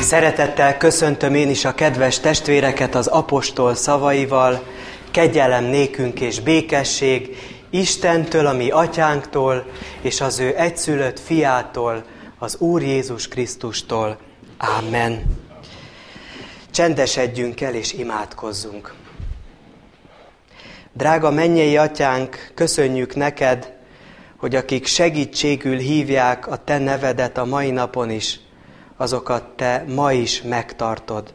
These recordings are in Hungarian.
Szeretettel köszöntöm én is a kedves testvéreket az apostol szavaival, kegyelem nékünk és békesség Istentől, a mi atyánktól, és az ő egyszülött fiától, az Úr Jézus Krisztustól. Amen. Csendesedjünk el és imádkozzunk. Drága mennyei atyánk, köszönjük neked, hogy akik segítségül hívják a te nevedet a mai napon is, azokat te ma is megtartod.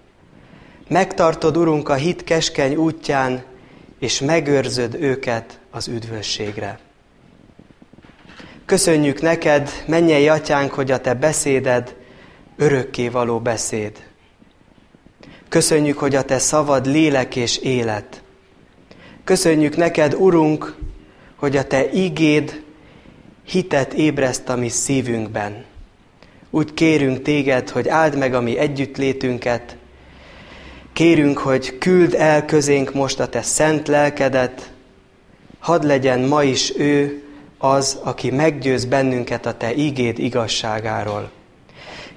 Megtartod, Urunk, a hit keskeny útján, és megőrzöd őket az üdvösségre. Köszönjük neked, mennyei atyánk, hogy a te beszéded örökké való beszéd. Köszönjük, hogy a te szavad lélek és élet. Köszönjük neked, Urunk, hogy a te igéd hitet ébreszt a mi szívünkben. Úgy kérünk téged, hogy áld meg a mi együttlétünket, kérünk, hogy küld el közénk most a te szent lelkedet, hadd legyen ma is ő az, aki meggyőz bennünket a te ígéd igazságáról.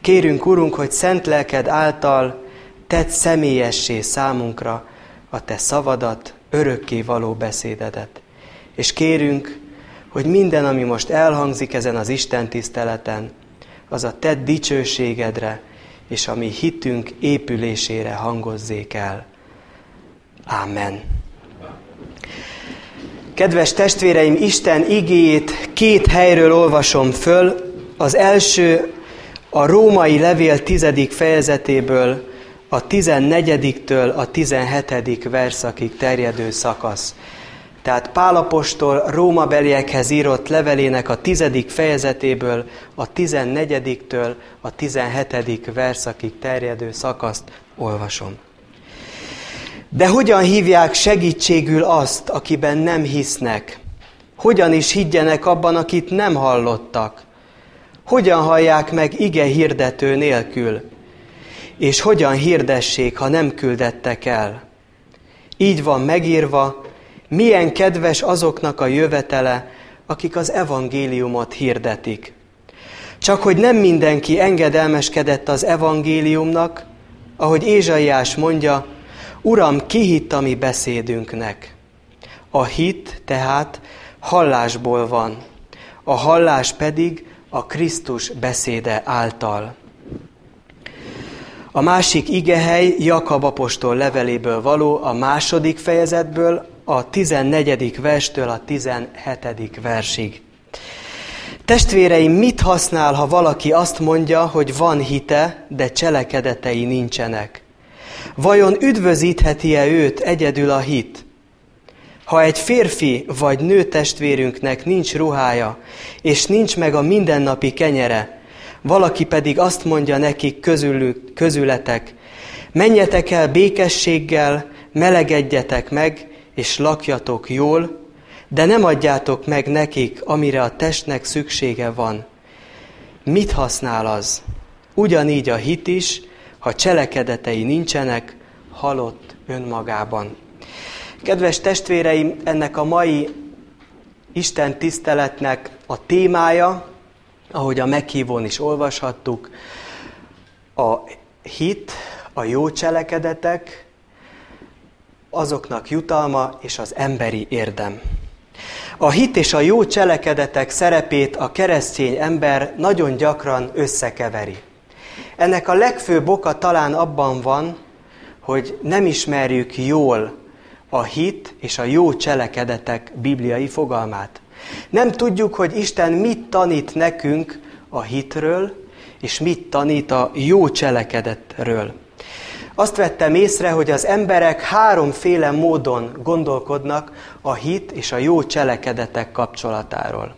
Kérünk, Urunk, hogy szent lelked által tedd személyessé számunkra a te szavadat, örökké való beszédedet. És kérünk, hogy minden, ami most elhangzik ezen az Isten tiszteleten, az a te dicsőségedre és a mi hitünk épülésére hangozzék el. Amen. Kedves testvéreim, Isten igéjét két helyről olvasom föl. Az első a római levél tizedik fejezetéből, a tizennegyediktől a tizenhetedik verszakig terjedő szakasz. Tehát Pálapostól Róma beliekhez írott levelének a tizedik fejezetéből, a tizennegyediktől a tizenhetedik verszakig terjedő szakaszt olvasom. De hogyan hívják segítségül azt, akiben nem hisznek? Hogyan is higgyenek abban, akit nem hallottak? Hogyan hallják meg ige hirdető nélkül? És hogyan hirdessék, ha nem küldettek el? Így van megírva, milyen kedves azoknak a jövetele, akik az evangéliumot hirdetik. Csak hogy nem mindenki engedelmeskedett az evangéliumnak, ahogy Ézsaiás mondja, Uram, ki hitt a mi beszédünknek? A hit tehát hallásból van, a hallás pedig a Krisztus beszéde által. A másik igehely Jakab apostol leveléből való, a második fejezetből, a 14. verstől a 17. versig. Testvéreim, mit használ, ha valaki azt mondja, hogy van hite, de cselekedetei nincsenek? Vajon üdvözítheti-e őt egyedül a hit? Ha egy férfi vagy nő testvérünknek nincs ruhája, és nincs meg a mindennapi kenyere, valaki pedig azt mondja nekik közülük, közületek, menjetek el békességgel, melegedjetek meg, és lakjatok jól, de nem adjátok meg nekik, amire a testnek szüksége van. Mit használ az? Ugyanígy a hit is, ha cselekedetei nincsenek, halott önmagában. Kedves testvéreim, ennek a mai Isten tiszteletnek a témája, ahogy a meghívón is olvashattuk, a hit, a jó cselekedetek, azoknak jutalma és az emberi érdem. A hit és a jó cselekedetek szerepét a keresztény ember nagyon gyakran összekeveri. Ennek a legfőbb oka talán abban van, hogy nem ismerjük jól a hit és a jó cselekedetek bibliai fogalmát. Nem tudjuk, hogy Isten mit tanít nekünk a hitről, és mit tanít a jó cselekedetről. Azt vettem észre, hogy az emberek háromféle módon gondolkodnak a hit és a jó cselekedetek kapcsolatáról.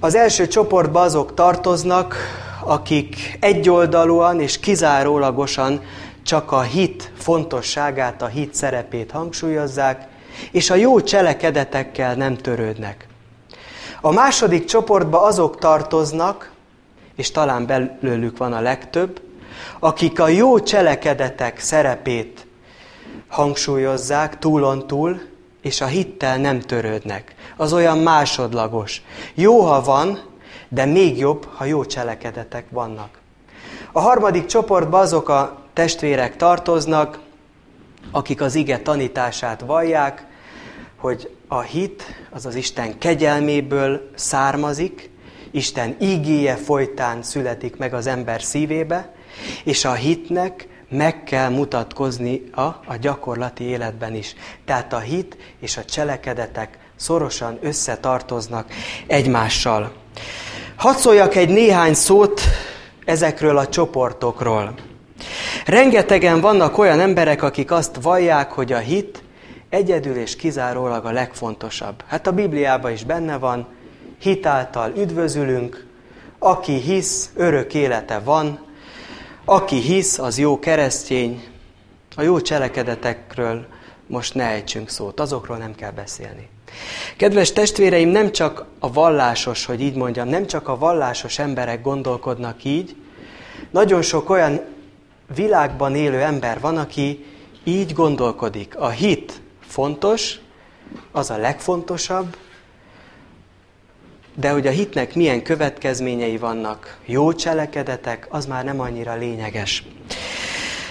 Az első csoportba azok tartoznak, akik egyoldalúan és kizárólagosan csak a hit fontosságát, a hit szerepét hangsúlyozzák, és a jó cselekedetekkel nem törődnek. A második csoportba azok tartoznak, és talán belőlük van a legtöbb, akik a jó cselekedetek szerepét hangsúlyozzák túlon túl, és a hittel nem törődnek. Az olyan másodlagos. Jó, ha van, de még jobb, ha jó cselekedetek vannak. A harmadik csoportba azok a testvérek tartoznak, akik az ige tanítását vallják, hogy a hit az az Isten kegyelméből származik, Isten ígéje folytán születik meg az ember szívébe, és a hitnek meg kell mutatkozni a, a gyakorlati életben is. Tehát a hit és a cselekedetek szorosan összetartoznak egymással. Hadd szóljak egy néhány szót ezekről a csoportokról. Rengetegen vannak olyan emberek, akik azt vallják, hogy a hit egyedül és kizárólag a legfontosabb. Hát a Bibliában is benne van, hitáltal üdvözülünk, aki hisz, örök élete van, aki hisz, az jó keresztény. A jó cselekedetekről most ne ejtsünk szót, azokról nem kell beszélni. Kedves testvéreim, nem csak a vallásos, hogy így mondjam, nem csak a vallásos emberek gondolkodnak így, nagyon sok olyan világban élő ember van, aki így gondolkodik. A hit fontos, az a legfontosabb, de hogy a hitnek milyen következményei vannak, jó cselekedetek, az már nem annyira lényeges.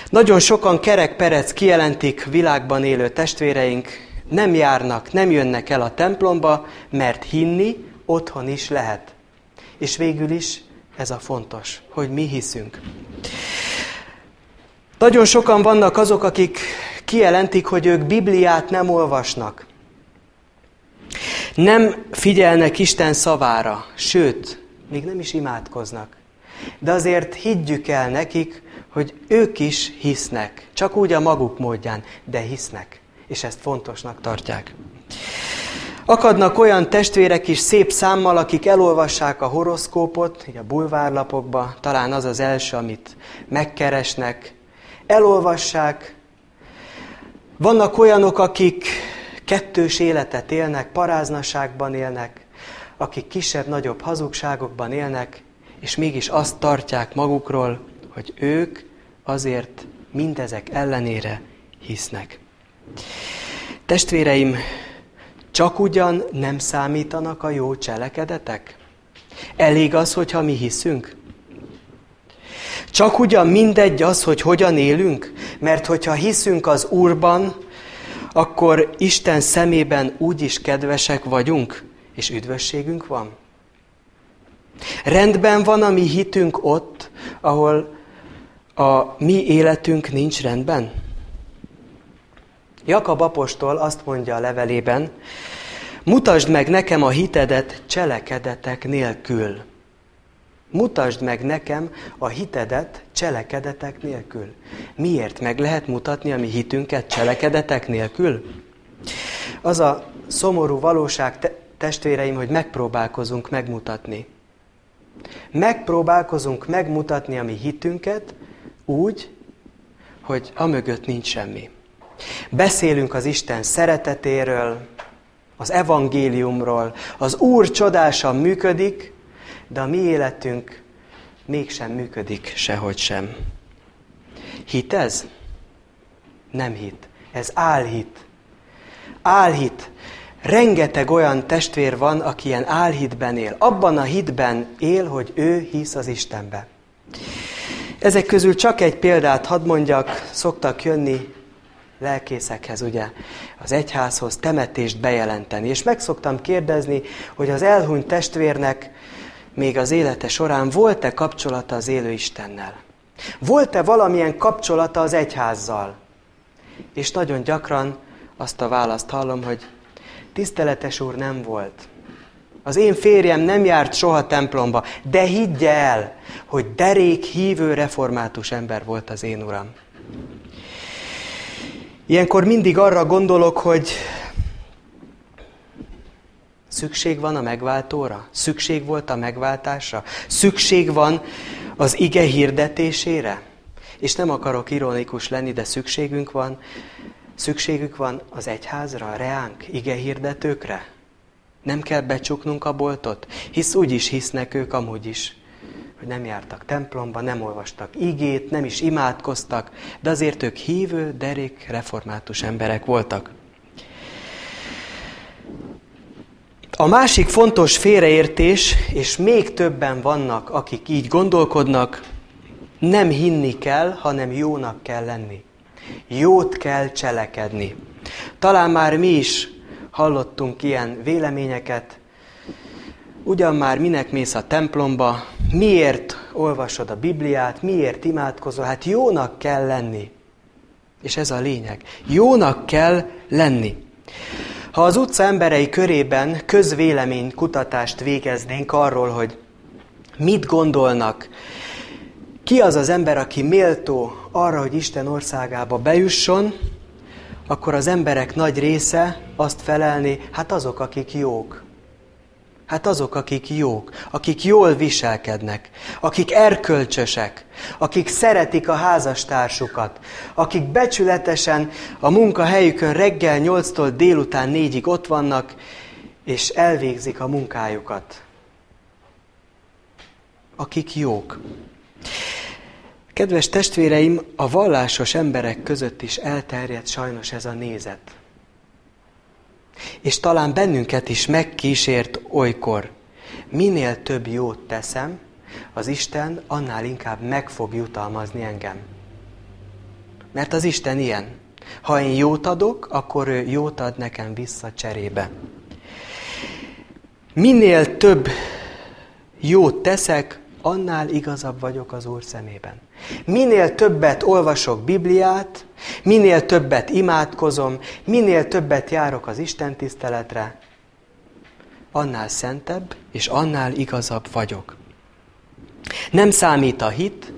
Nagyon sokan kerek perec kijelentik világban élő testvéreink, nem járnak, nem jönnek el a templomba, mert hinni otthon is lehet. És végül is ez a fontos, hogy mi hiszünk. Nagyon sokan vannak azok, akik kijelentik, hogy ők Bibliát nem olvasnak. Nem figyelnek Isten szavára, sőt, még nem is imádkoznak. De azért higgyük el nekik, hogy ők is hisznek, csak úgy a maguk módján, de hisznek, és ezt fontosnak tartják. Akadnak olyan testvérek is szép számmal, akik elolvassák a horoszkópot, a bulvárlapokba, talán az az első, amit megkeresnek, elolvassák. Vannak olyanok, akik kettős életet élnek, paráznaságban élnek, akik kisebb-nagyobb hazugságokban élnek, és mégis azt tartják magukról, hogy ők azért mindezek ellenére hisznek. Testvéreim, csak ugyan nem számítanak a jó cselekedetek? Elég az, hogyha mi hiszünk? Csak ugyan mindegy az, hogy hogyan élünk? Mert hogyha hiszünk az Úrban, akkor Isten szemében úgy is kedvesek vagyunk, és üdvösségünk van. Rendben van a mi hitünk ott, ahol a mi életünk nincs rendben? Jakab apostol azt mondja a levelében, mutasd meg nekem a hitedet cselekedetek nélkül. Mutasd meg nekem a hitedet cselekedetek nélkül. Miért meg lehet mutatni a mi hitünket cselekedetek nélkül? Az a szomorú valóság, te- testvéreim, hogy megpróbálkozunk megmutatni. Megpróbálkozunk megmutatni a mi hitünket úgy, hogy amögött nincs semmi. Beszélünk az Isten szeretetéről, az evangéliumról, az Úr csodásan működik, de a mi életünk mégsem működik sehogy sem. Hit ez? Nem hit. Ez álhit. Álhit. Rengeteg olyan testvér van, aki ilyen álhitben él. Abban a hitben él, hogy ő hisz az Istenbe. Ezek közül csak egy példát hadd mondjak, szoktak jönni lelkészekhez, ugye, az egyházhoz temetést bejelenteni. És meg szoktam kérdezni, hogy az elhunyt testvérnek még az élete során volt-e kapcsolata az élő Istennel? Volt-e valamilyen kapcsolata az egyházzal? És nagyon gyakran azt a választ hallom, hogy tiszteletes úr nem volt. Az én férjem nem járt soha templomba, de higgye el, hogy derék hívő református ember volt az én uram. Ilyenkor mindig arra gondolok, hogy szükség van a megváltóra, szükség volt a megváltásra, szükség van az ige hirdetésére. És nem akarok ironikus lenni, de szükségünk van, szükségük van az egyházra, reánk, ige hirdetőkre. Nem kell becsuknunk a boltot, hisz úgy is hisznek ők amúgy is, hogy nem jártak templomba, nem olvastak igét, nem is imádkoztak, de azért ők hívő, derék, református emberek voltak. A másik fontos félreértés, és még többen vannak, akik így gondolkodnak, Nem hinni kell, hanem jónak kell lenni. Jót kell cselekedni. Talán már mi is hallottunk ilyen véleményeket, ugyan már minek mész a templomba, miért olvasod a Bibliát, miért imádkozol, hát jónak kell lenni. És ez a lényeg. Jónak kell lenni. Ha az utca emberei körében közvélemény kutatást végeznénk arról, hogy mit gondolnak, ki az az ember, aki méltó arra, hogy Isten országába bejusson, akkor az emberek nagy része azt felelni, hát azok, akik jók. Hát azok, akik jók, akik jól viselkednek, akik erkölcsösek, akik szeretik a házastársukat, akik becsületesen a munkahelyükön reggel 8-tól délután 4-ig ott vannak, és elvégzik a munkájukat. Akik jók. Kedves testvéreim, a vallásos emberek között is elterjedt sajnos ez a nézet. És talán bennünket is megkísért olykor, minél több jót teszem, az Isten annál inkább meg fog jutalmazni engem. Mert az Isten ilyen. Ha én jót adok, akkor ő jót ad nekem vissza cserébe. Minél több jót teszek, annál igazabb vagyok az Úr szemében. Minél többet olvasok Bibliát, minél többet imádkozom, minél többet járok az Isten tiszteletre, annál szentebb és annál igazabb vagyok. Nem számít a hit,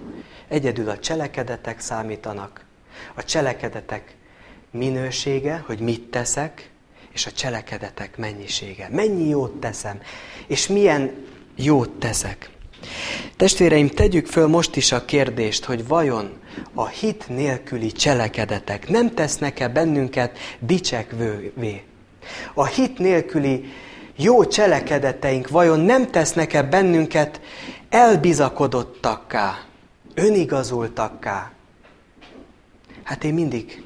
egyedül a cselekedetek számítanak. A cselekedetek minősége, hogy mit teszek, és a cselekedetek mennyisége. Mennyi jót teszem, és milyen jót teszek. Testvéreim, tegyük föl most is a kérdést, hogy vajon a hit nélküli cselekedetek nem tesznek-e bennünket dicsekvővé? A hit nélküli jó cselekedeteink vajon nem tesznek-e bennünket elbizakodottakká, önigazultakká? Hát én mindig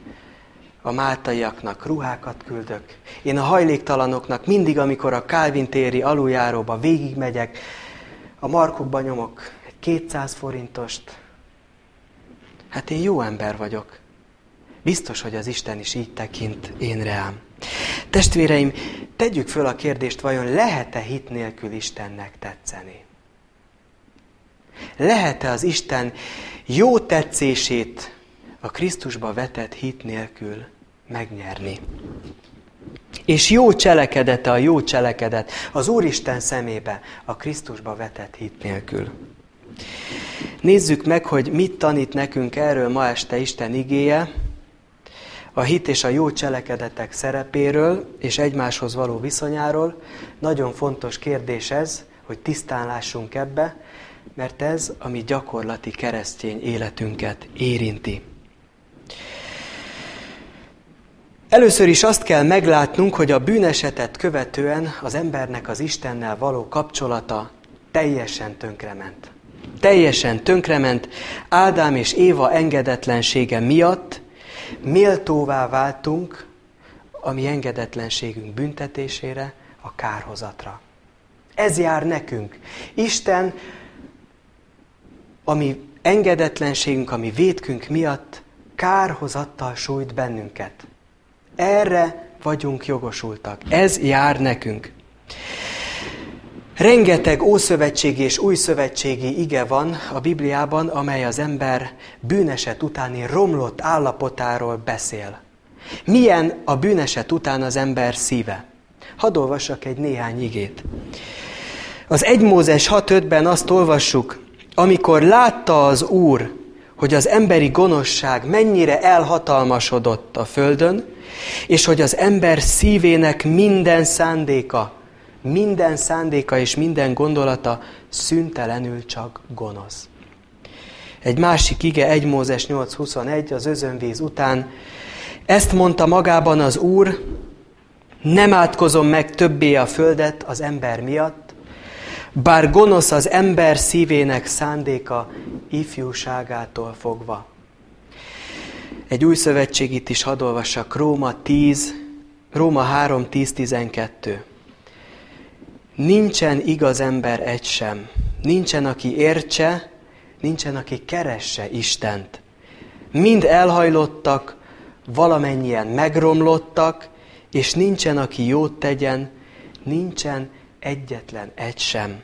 a máltaiaknak ruhákat küldök. Én a hajléktalanoknak mindig, amikor a téri aluljáróba végigmegyek, a markukba nyomok egy 200 forintost. Hát én jó ember vagyok. Biztos, hogy az Isten is így tekint én rám. Testvéreim, tegyük föl a kérdést, vajon lehet-e hit nélkül Istennek tetszeni? Lehet-e az Isten jó tetszését a Krisztusba vetett hit nélkül megnyerni? És jó cselekedete a jó cselekedet az Úristen szemébe a Krisztusba vetett hit nélkül. Nézzük meg, hogy mit tanít nekünk erről ma este Isten igéje, a hit és a jó cselekedetek szerepéről és egymáshoz való viszonyáról. Nagyon fontos kérdés ez, hogy tisztán lássunk ebbe, mert ez a mi gyakorlati keresztény életünket érinti. Először is azt kell meglátnunk, hogy a bűnesetet követően az embernek az Istennel való kapcsolata teljesen tönkrement. Teljesen tönkrement Ádám és Éva engedetlensége miatt méltóvá váltunk a mi engedetlenségünk büntetésére, a kárhozatra. Ez jár nekünk. Isten, ami engedetlenségünk, ami védkünk miatt kárhozattal sújt bennünket. Erre vagyunk jogosultak. Ez jár nekünk. Rengeteg ószövetségi és újszövetségi ige van a Bibliában, amely az ember bűneset utáni romlott állapotáról beszél. Milyen a bűneset után az ember szíve? Hadd olvassak egy néhány igét. Az 1 Mózes 6.5-ben azt olvassuk, amikor látta az Úr, hogy az emberi gonoszság mennyire elhatalmasodott a földön, és hogy az ember szívének minden szándéka, minden szándéka és minden gondolata szüntelenül csak gonosz. Egy másik ige, 1 Mózes 8.21, az özönvíz után, ezt mondta magában az Úr, nem átkozom meg többé a földet az ember miatt, bár gonosz az ember szívének szándéka ifjúságától fogva. Egy új szövetségit is hadd olvassak, Róma 10, Róma 3, 10, 12. Nincsen igaz ember egy sem, nincsen, aki értse, nincsen, aki keresse Istent. Mind elhajlottak, valamennyien megromlottak, és nincsen, aki jót tegyen, nincsen egyetlen egy sem.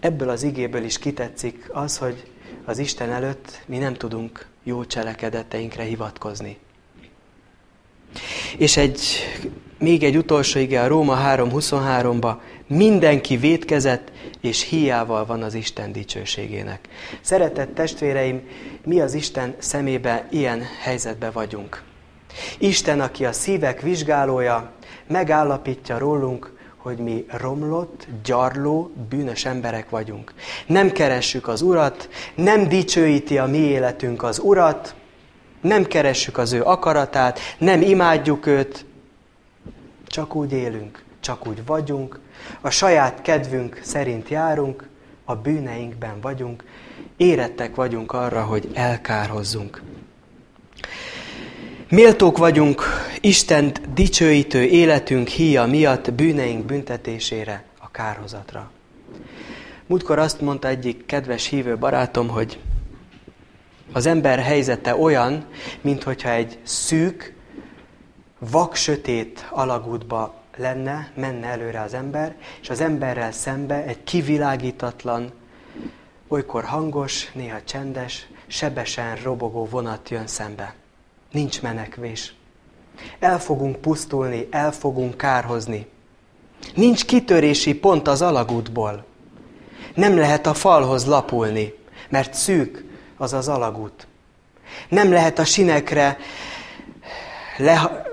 Ebből az igéből is kitetszik az, hogy az Isten előtt mi nem tudunk jó cselekedeteinkre hivatkozni. És egy, még egy utolsó ige a Róma 3.23-ba, mindenki vétkezett, és hiával van az Isten dicsőségének. Szeretett testvéreim, mi az Isten szemébe ilyen helyzetben vagyunk. Isten, aki a szívek vizsgálója, megállapítja rólunk, hogy mi romlott, gyarló, bűnös emberek vagyunk. Nem keressük az Urat, nem dicsőíti a mi életünk az Urat, nem keressük az ő akaratát, nem imádjuk őt, csak úgy élünk, csak úgy vagyunk, a saját kedvünk szerint járunk, a bűneinkben vagyunk, érettek vagyunk arra, hogy elkárhozzunk. Méltók vagyunk Istent dicsőítő életünk híja miatt bűneink büntetésére, a kárhozatra. Múltkor azt mondta egyik kedves hívő barátom, hogy az ember helyzete olyan, mintha egy szűk, vak sötét alagútba lenne, menne előre az ember, és az emberrel szembe egy kivilágítatlan, olykor hangos, néha csendes, sebesen robogó vonat jön szembe. Nincs menekvés. El fogunk pusztulni, el fogunk kárhozni. Nincs kitörési pont az alagútból. Nem lehet a falhoz lapulni, mert szűk az az alagút. Nem lehet a sinekre le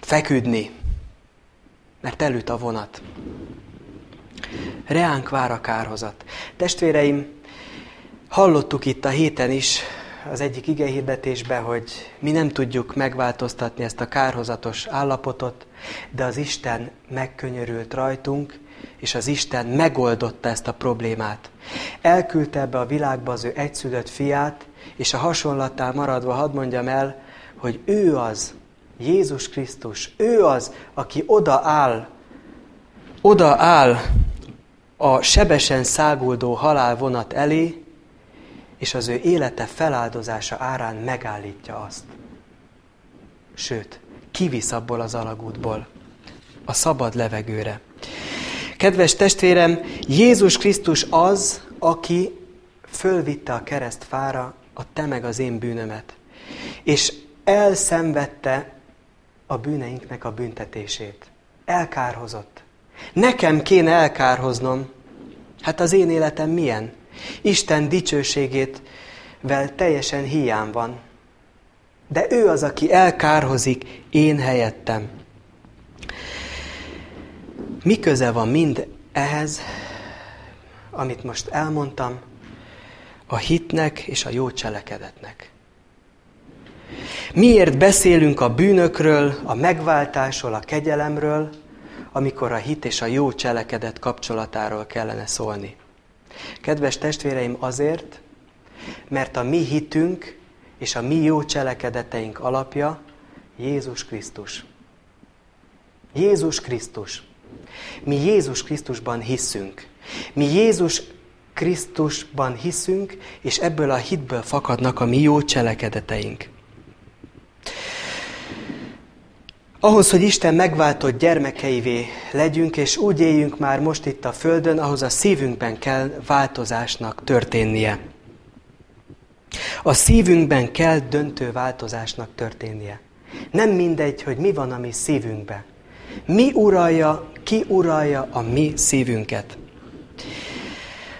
feküdni, mert elüt a vonat. Reánk vár a kárhozat. Testvéreim, hallottuk itt a héten is, az egyik igehirdetésben, hogy mi nem tudjuk megváltoztatni ezt a kárhozatos állapotot, de az Isten megkönyörült rajtunk, és az Isten megoldotta ezt a problémát. Elküldte ebbe a világba az ő egyszülött fiát, és a hasonlattál maradva hadd mondjam el, hogy ő az, Jézus Krisztus, ő az, aki oda áll, oda áll a sebesen száguldó halálvonat elé, és az ő élete feláldozása árán megállítja azt. Sőt, kivisz abból az alagútból, a szabad levegőre. Kedves testvérem, Jézus Krisztus az, aki fölvitte a kereszt fára a te meg az én bűnömet, és elszenvedte a bűneinknek a büntetését. Elkárhozott. Nekem kéne elkárhoznom. Hát az én életem milyen? Isten dicsőségét vel teljesen hiány van. De ő az, aki elkárhozik én helyettem. Mi köze van mind ehhez, amit most elmondtam, a hitnek és a jó cselekedetnek? Miért beszélünk a bűnökről, a megváltásról, a kegyelemről, amikor a hit és a jó cselekedet kapcsolatáról kellene szólni? Kedves testvéreim, azért, mert a mi hitünk és a mi jó cselekedeteink alapja Jézus Krisztus. Jézus Krisztus. Mi Jézus Krisztusban hiszünk. Mi Jézus Krisztusban hiszünk, és ebből a hitből fakadnak a mi jó cselekedeteink. Ahhoz, hogy Isten megváltott gyermekeivé legyünk, és úgy éljünk már most itt a Földön, ahhoz a szívünkben kell változásnak történnie. A szívünkben kell döntő változásnak történnie. Nem mindegy, hogy mi van a mi szívünkben. Mi uralja, ki uralja a mi szívünket.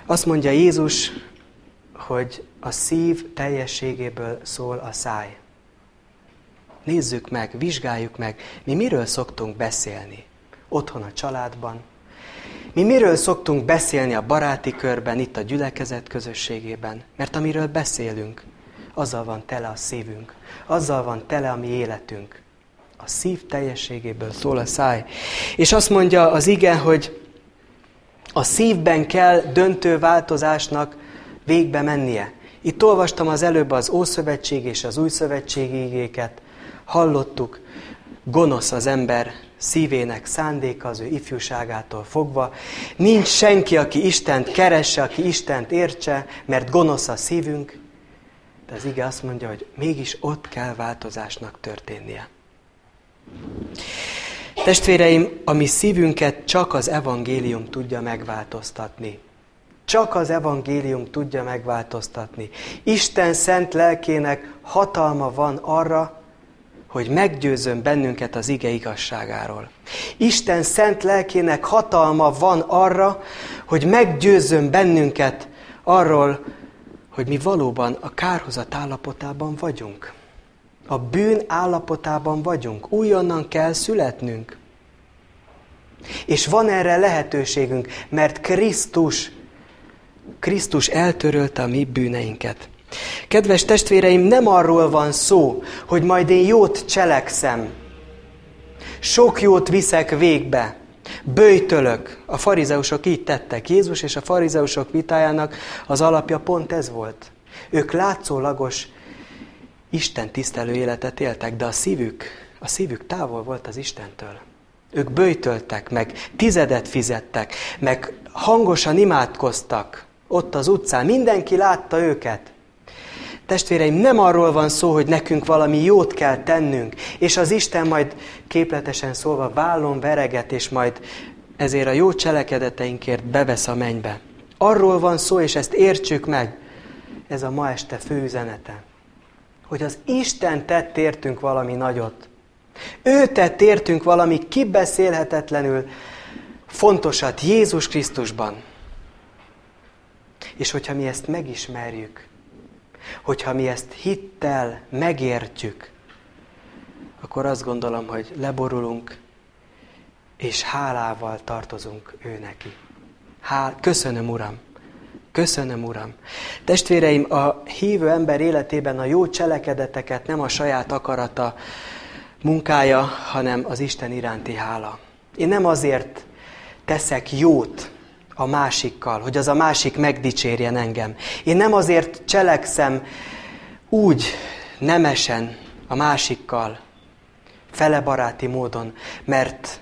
Azt mondja Jézus, hogy a szív teljességéből szól a száj. Nézzük meg, vizsgáljuk meg, mi miről szoktunk beszélni. Otthon a családban. Mi miről szoktunk beszélni a baráti körben, itt a gyülekezet közösségében. Mert amiről beszélünk, azzal van tele a szívünk. Azzal van tele a mi életünk. A szív teljességéből szól a száj. És azt mondja az ige, hogy a szívben kell döntő változásnak végbe mennie. Itt olvastam az előbb az Ószövetség és az Új Szövetségi igéket, hallottuk, gonosz az ember szívének szándéka az ő ifjúságától fogva. Nincs senki, aki Istent keresse, aki Istent értse, mert gonosz a szívünk. De az ige azt mondja, hogy mégis ott kell változásnak történnie. Testvéreim, a mi szívünket csak az evangélium tudja megváltoztatni. Csak az evangélium tudja megváltoztatni. Isten szent lelkének hatalma van arra, hogy meggyőzön bennünket az ige igazságáról. Isten szent lelkének hatalma van arra, hogy meggyőzön bennünket arról, hogy mi valóban a kárhozat állapotában vagyunk. A bűn állapotában vagyunk. Újonnan kell születnünk. És van erre lehetőségünk, mert Krisztus, Krisztus eltörölte a mi bűneinket. Kedves testvéreim, nem arról van szó, hogy majd én jót cselekszem, sok jót viszek végbe, bőjtölök. A farizeusok így tettek. Jézus és a farizeusok vitájának az alapja pont ez volt. Ők látszólagos Isten tisztelő életet éltek, de a szívük, a szívük távol volt az Istentől. Ők bőjtöltek, meg tizedet fizettek, meg hangosan imádkoztak ott az utcán. Mindenki látta őket. Testvéreim, nem arról van szó, hogy nekünk valami jót kell tennünk, és az Isten majd képletesen szólva vállon vereget, és majd ezért a jó cselekedeteinkért bevesz a mennybe. Arról van szó, és ezt értsük meg, ez a ma este fő üzenete, hogy az Isten tett értünk valami nagyot. Ő tett értünk valami kibeszélhetetlenül fontosat Jézus Krisztusban. És hogyha mi ezt megismerjük, hogyha mi ezt hittel megértjük, akkor azt gondolom, hogy leborulunk, és hálával tartozunk ő neki. Hál, köszönöm, Uram! Köszönöm, Uram! Testvéreim, a hívő ember életében a jó cselekedeteket nem a saját akarata munkája, hanem az Isten iránti hála. Én nem azért teszek jót, a másikkal, hogy az a másik megdicsérjen engem. Én nem azért cselekszem úgy nemesen a másikkal, felebaráti módon, mert,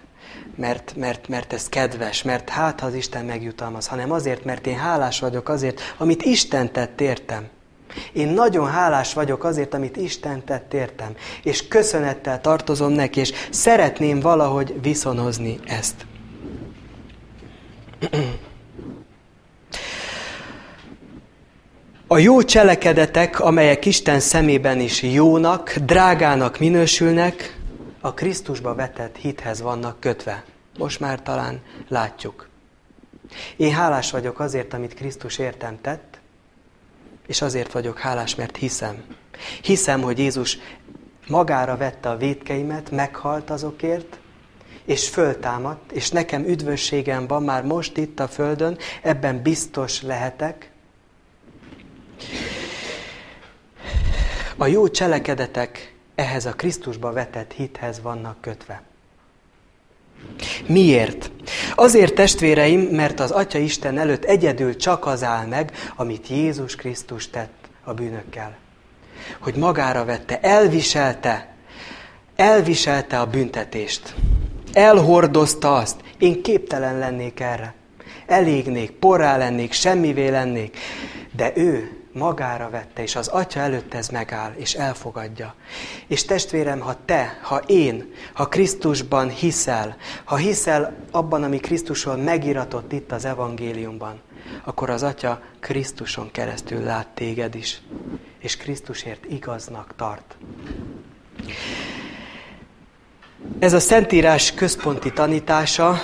mert, mert, mert ez kedves, mert hát az Isten megjutalmaz, hanem azért, mert én hálás vagyok azért, amit Isten tett értem. Én nagyon hálás vagyok azért, amit Isten tett értem, és köszönettel tartozom neki, és szeretném valahogy viszonozni ezt. A jó cselekedetek, amelyek Isten szemében is jónak, drágának minősülnek, a Krisztusba vetett hithez vannak kötve. Most már talán látjuk. Én hálás vagyok azért, amit Krisztus értem tett, és azért vagyok hálás, mert hiszem. Hiszem, hogy Jézus magára vette a védkeimet, meghalt azokért, és föltámadt, és nekem üdvösségem van már most itt a Földön, ebben biztos lehetek. A jó cselekedetek ehhez a Krisztusba vetett hithez vannak kötve. Miért? Azért testvéreim, mert az Atya Isten előtt egyedül csak az áll meg, amit Jézus Krisztus tett a bűnökkel. Hogy magára vette, elviselte, elviselte a büntetést. Elhordozta azt. Én képtelen lennék erre. Elégnék, porrá lennék, semmivé lennék. De ő magára vette, és az Atya előtt ez megáll, és elfogadja. És testvérem, ha te, ha én, ha Krisztusban hiszel, ha hiszel abban, ami Krisztusról megiratott itt az evangéliumban, akkor az Atya Krisztuson keresztül lát téged is, és Krisztusért igaznak tart. Ez a Szentírás központi tanítása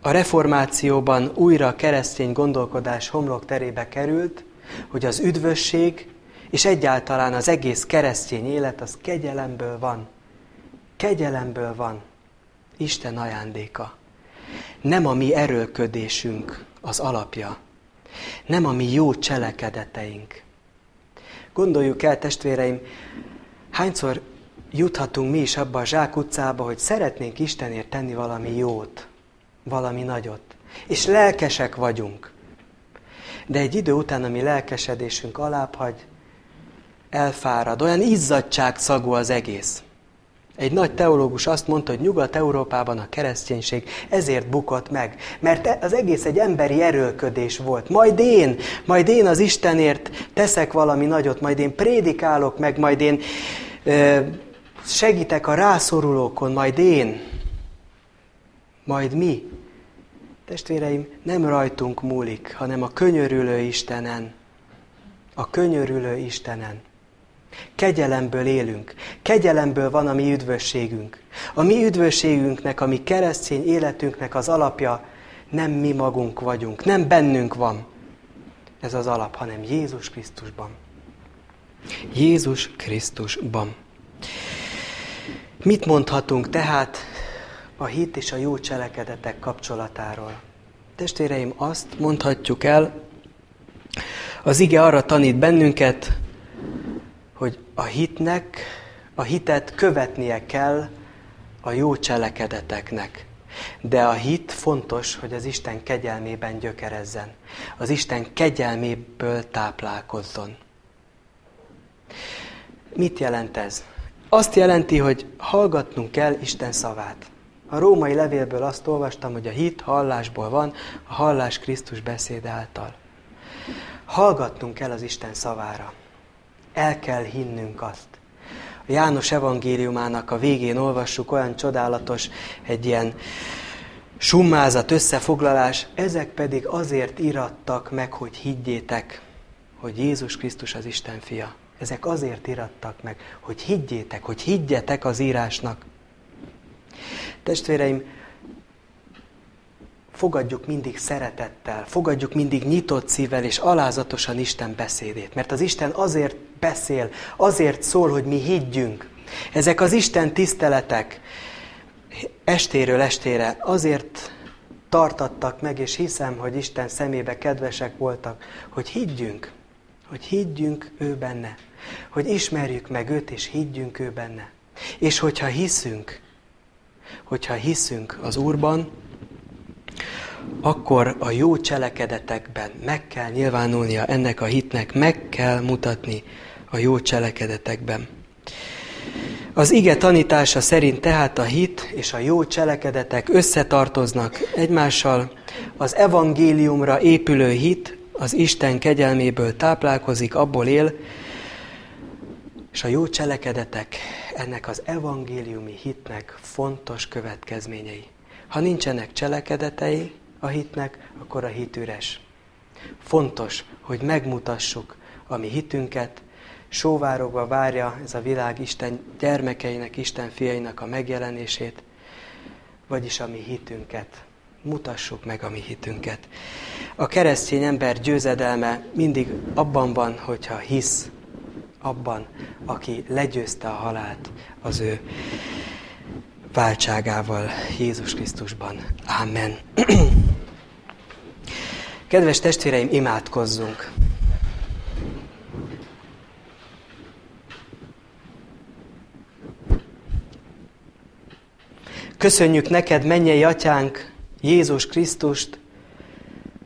a reformációban újra keresztény gondolkodás homlok terébe került, hogy az üdvösség és egyáltalán az egész keresztény élet az kegyelemből van. Kegyelemből van. Isten ajándéka. Nem a mi erőlködésünk az alapja. Nem a mi jó cselekedeteink. Gondoljuk el, testvéreim, hányszor juthatunk mi is abba a zsák utcába, hogy szeretnénk Istenért tenni valami jót, valami nagyot. És lelkesek vagyunk. De egy idő után, ami lelkesedésünk alább hagy, elfárad, olyan izzadság szagú az egész. Egy nagy teológus azt mondta, hogy Nyugat-Európában a kereszténység ezért bukott meg, mert az egész egy emberi erőlködés volt. Majd én, majd én az Istenért teszek valami nagyot, majd én prédikálok meg, majd én ö, segítek a rászorulókon, majd én, majd mi. Testvéreim, nem rajtunk múlik, hanem a könyörülő Istenen. A könyörülő Istenen. Kegyelemből élünk. Kegyelemből van a mi üdvösségünk. A mi üdvösségünknek, a mi keresztény életünknek az alapja nem mi magunk vagyunk, nem bennünk van ez az alap, hanem Jézus Krisztusban. Jézus Krisztusban. Mit mondhatunk tehát a hit és a jó cselekedetek kapcsolatáról? Testvéreim, azt mondhatjuk el, az ige arra tanít bennünket, hogy a hitnek, a hitet követnie kell a jó cselekedeteknek. De a hit fontos, hogy az Isten kegyelmében gyökerezzen. Az Isten kegyelméből táplálkozzon. Mit jelent ez? Azt jelenti, hogy hallgatnunk kell Isten szavát. A római levélből azt olvastam, hogy a hit hallásból van, a hallás Krisztus beszéd által. Hallgatnunk kell az Isten szavára. El kell hinnünk azt. A János evangéliumának a végén olvassuk olyan csodálatos, egy ilyen summázat, összefoglalás, ezek pedig azért irattak meg, hogy higgyétek, hogy Jézus Krisztus az Isten fia. Ezek azért irattak meg, hogy higgyétek, hogy higgyetek az írásnak. Testvéreim, fogadjuk mindig szeretettel, fogadjuk mindig nyitott szívvel és alázatosan Isten beszédét. Mert az Isten azért beszél, azért szól, hogy mi higgyünk. Ezek az Isten tiszteletek estéről estére azért tartattak meg, és hiszem, hogy Isten szemébe kedvesek voltak, hogy higgyünk, hogy higgyünk ő benne, hogy ismerjük meg őt, és higgyünk ő benne. És hogyha hiszünk, hogyha hiszünk az Úrban, akkor a jó cselekedetekben meg kell nyilvánulnia ennek a hitnek, meg kell mutatni a jó cselekedetekben. Az ige tanítása szerint tehát a hit és a jó cselekedetek összetartoznak egymással. Az evangéliumra épülő hit az Isten kegyelméből táplálkozik, abból él, és a jó cselekedetek ennek az evangéliumi hitnek fontos következményei. Ha nincsenek cselekedetei a hitnek, akkor a hit üres. Fontos, hogy megmutassuk a mi hitünket, sóvárogva várja ez a világ Isten gyermekeinek, Isten fiainak a megjelenését, vagyis a mi hitünket. Mutassuk meg a mi hitünket. A keresztény ember győzedelme mindig abban van, hogyha hisz abban, aki legyőzte a halált az ő váltságával Jézus Krisztusban. Amen. Kedves testvéreim, imádkozzunk! Köszönjük neked, mennyei atyánk, Jézus Krisztust,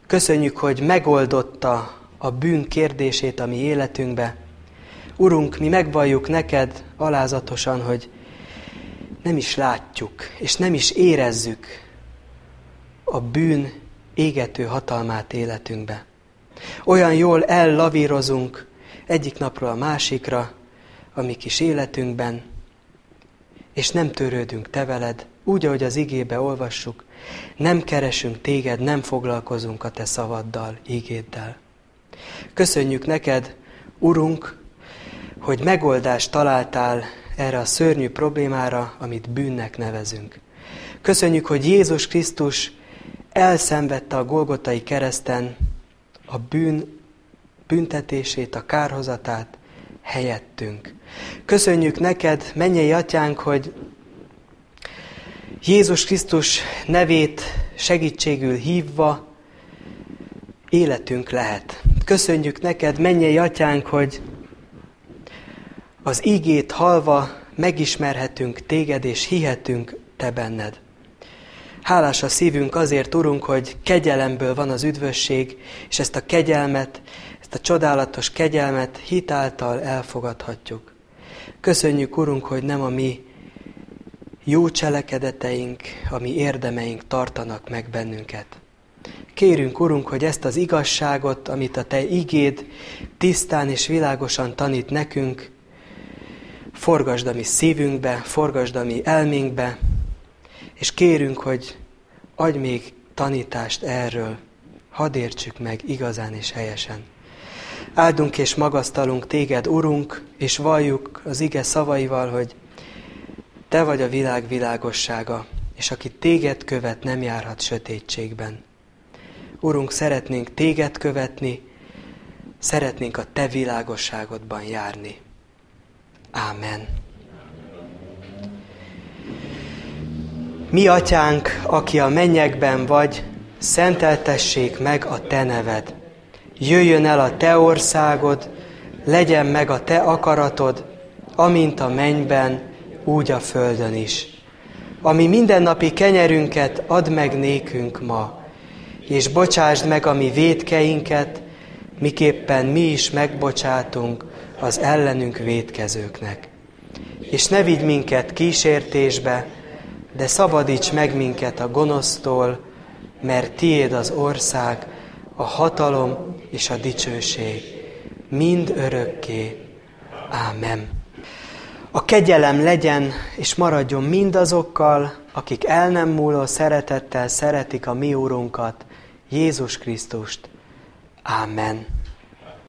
köszönjük, hogy megoldotta a bűn kérdését a mi életünkbe. Urunk, mi megvalljuk neked alázatosan, hogy nem is látjuk, és nem is érezzük a bűn égető hatalmát életünkbe. Olyan jól ellavírozunk egyik napról a másikra, a mi kis életünkben, és nem törődünk te veled, úgy, ahogy az igébe olvassuk, nem keresünk téged, nem foglalkozunk a te szavaddal, ígéddel. Köszönjük neked, Urunk, hogy megoldást találtál erre a szörnyű problémára, amit bűnnek nevezünk. Köszönjük, hogy Jézus Krisztus elszenvedte a Golgotai kereszten a bűn büntetését, a kárhozatát helyettünk. Köszönjük neked, mennyei atyánk, hogy Jézus Krisztus nevét segítségül hívva életünk lehet. Köszönjük neked, mennyei atyánk, hogy az ígét halva megismerhetünk téged, és hihetünk te benned. Hálás a szívünk azért, Urunk, hogy kegyelemből van az üdvösség, és ezt a kegyelmet, ezt a csodálatos kegyelmet hitáltal elfogadhatjuk. Köszönjük, Urunk, hogy nem a mi jó cselekedeteink, a mi érdemeink tartanak meg bennünket. Kérünk, Urunk, hogy ezt az igazságot, amit a Te igéd tisztán és világosan tanít nekünk, forgasd a mi szívünkbe, forgasd a mi elménkbe, és kérünk, hogy adj még tanítást erről, hadd értsük meg igazán és helyesen. Áldunk és magasztalunk téged, Urunk, és valljuk az ige szavaival, hogy te vagy a világ világossága, és aki téged követ, nem járhat sötétségben. Urunk, szeretnénk téged követni, szeretnénk a te világosságodban járni. Ámen. Mi atyánk, aki a mennyekben vagy, szenteltessék meg a te neved. Jöjjön el a te országod, legyen meg a te akaratod, amint a mennyben, úgy a földön is. Ami mindennapi kenyerünket add meg nékünk ma, és bocsásd meg a mi védkeinket, miképpen mi is megbocsátunk az ellenünk védkezőknek. És ne vigy minket kísértésbe, de szabadíts meg minket a gonosztól, mert tiéd az ország, a hatalom és a dicsőség, mind örökké. Ámen. A kegyelem legyen és maradjon mindazokkal, akik el nem múló szeretettel szeretik a mi Úrunkat, Jézus Krisztust. Ámen.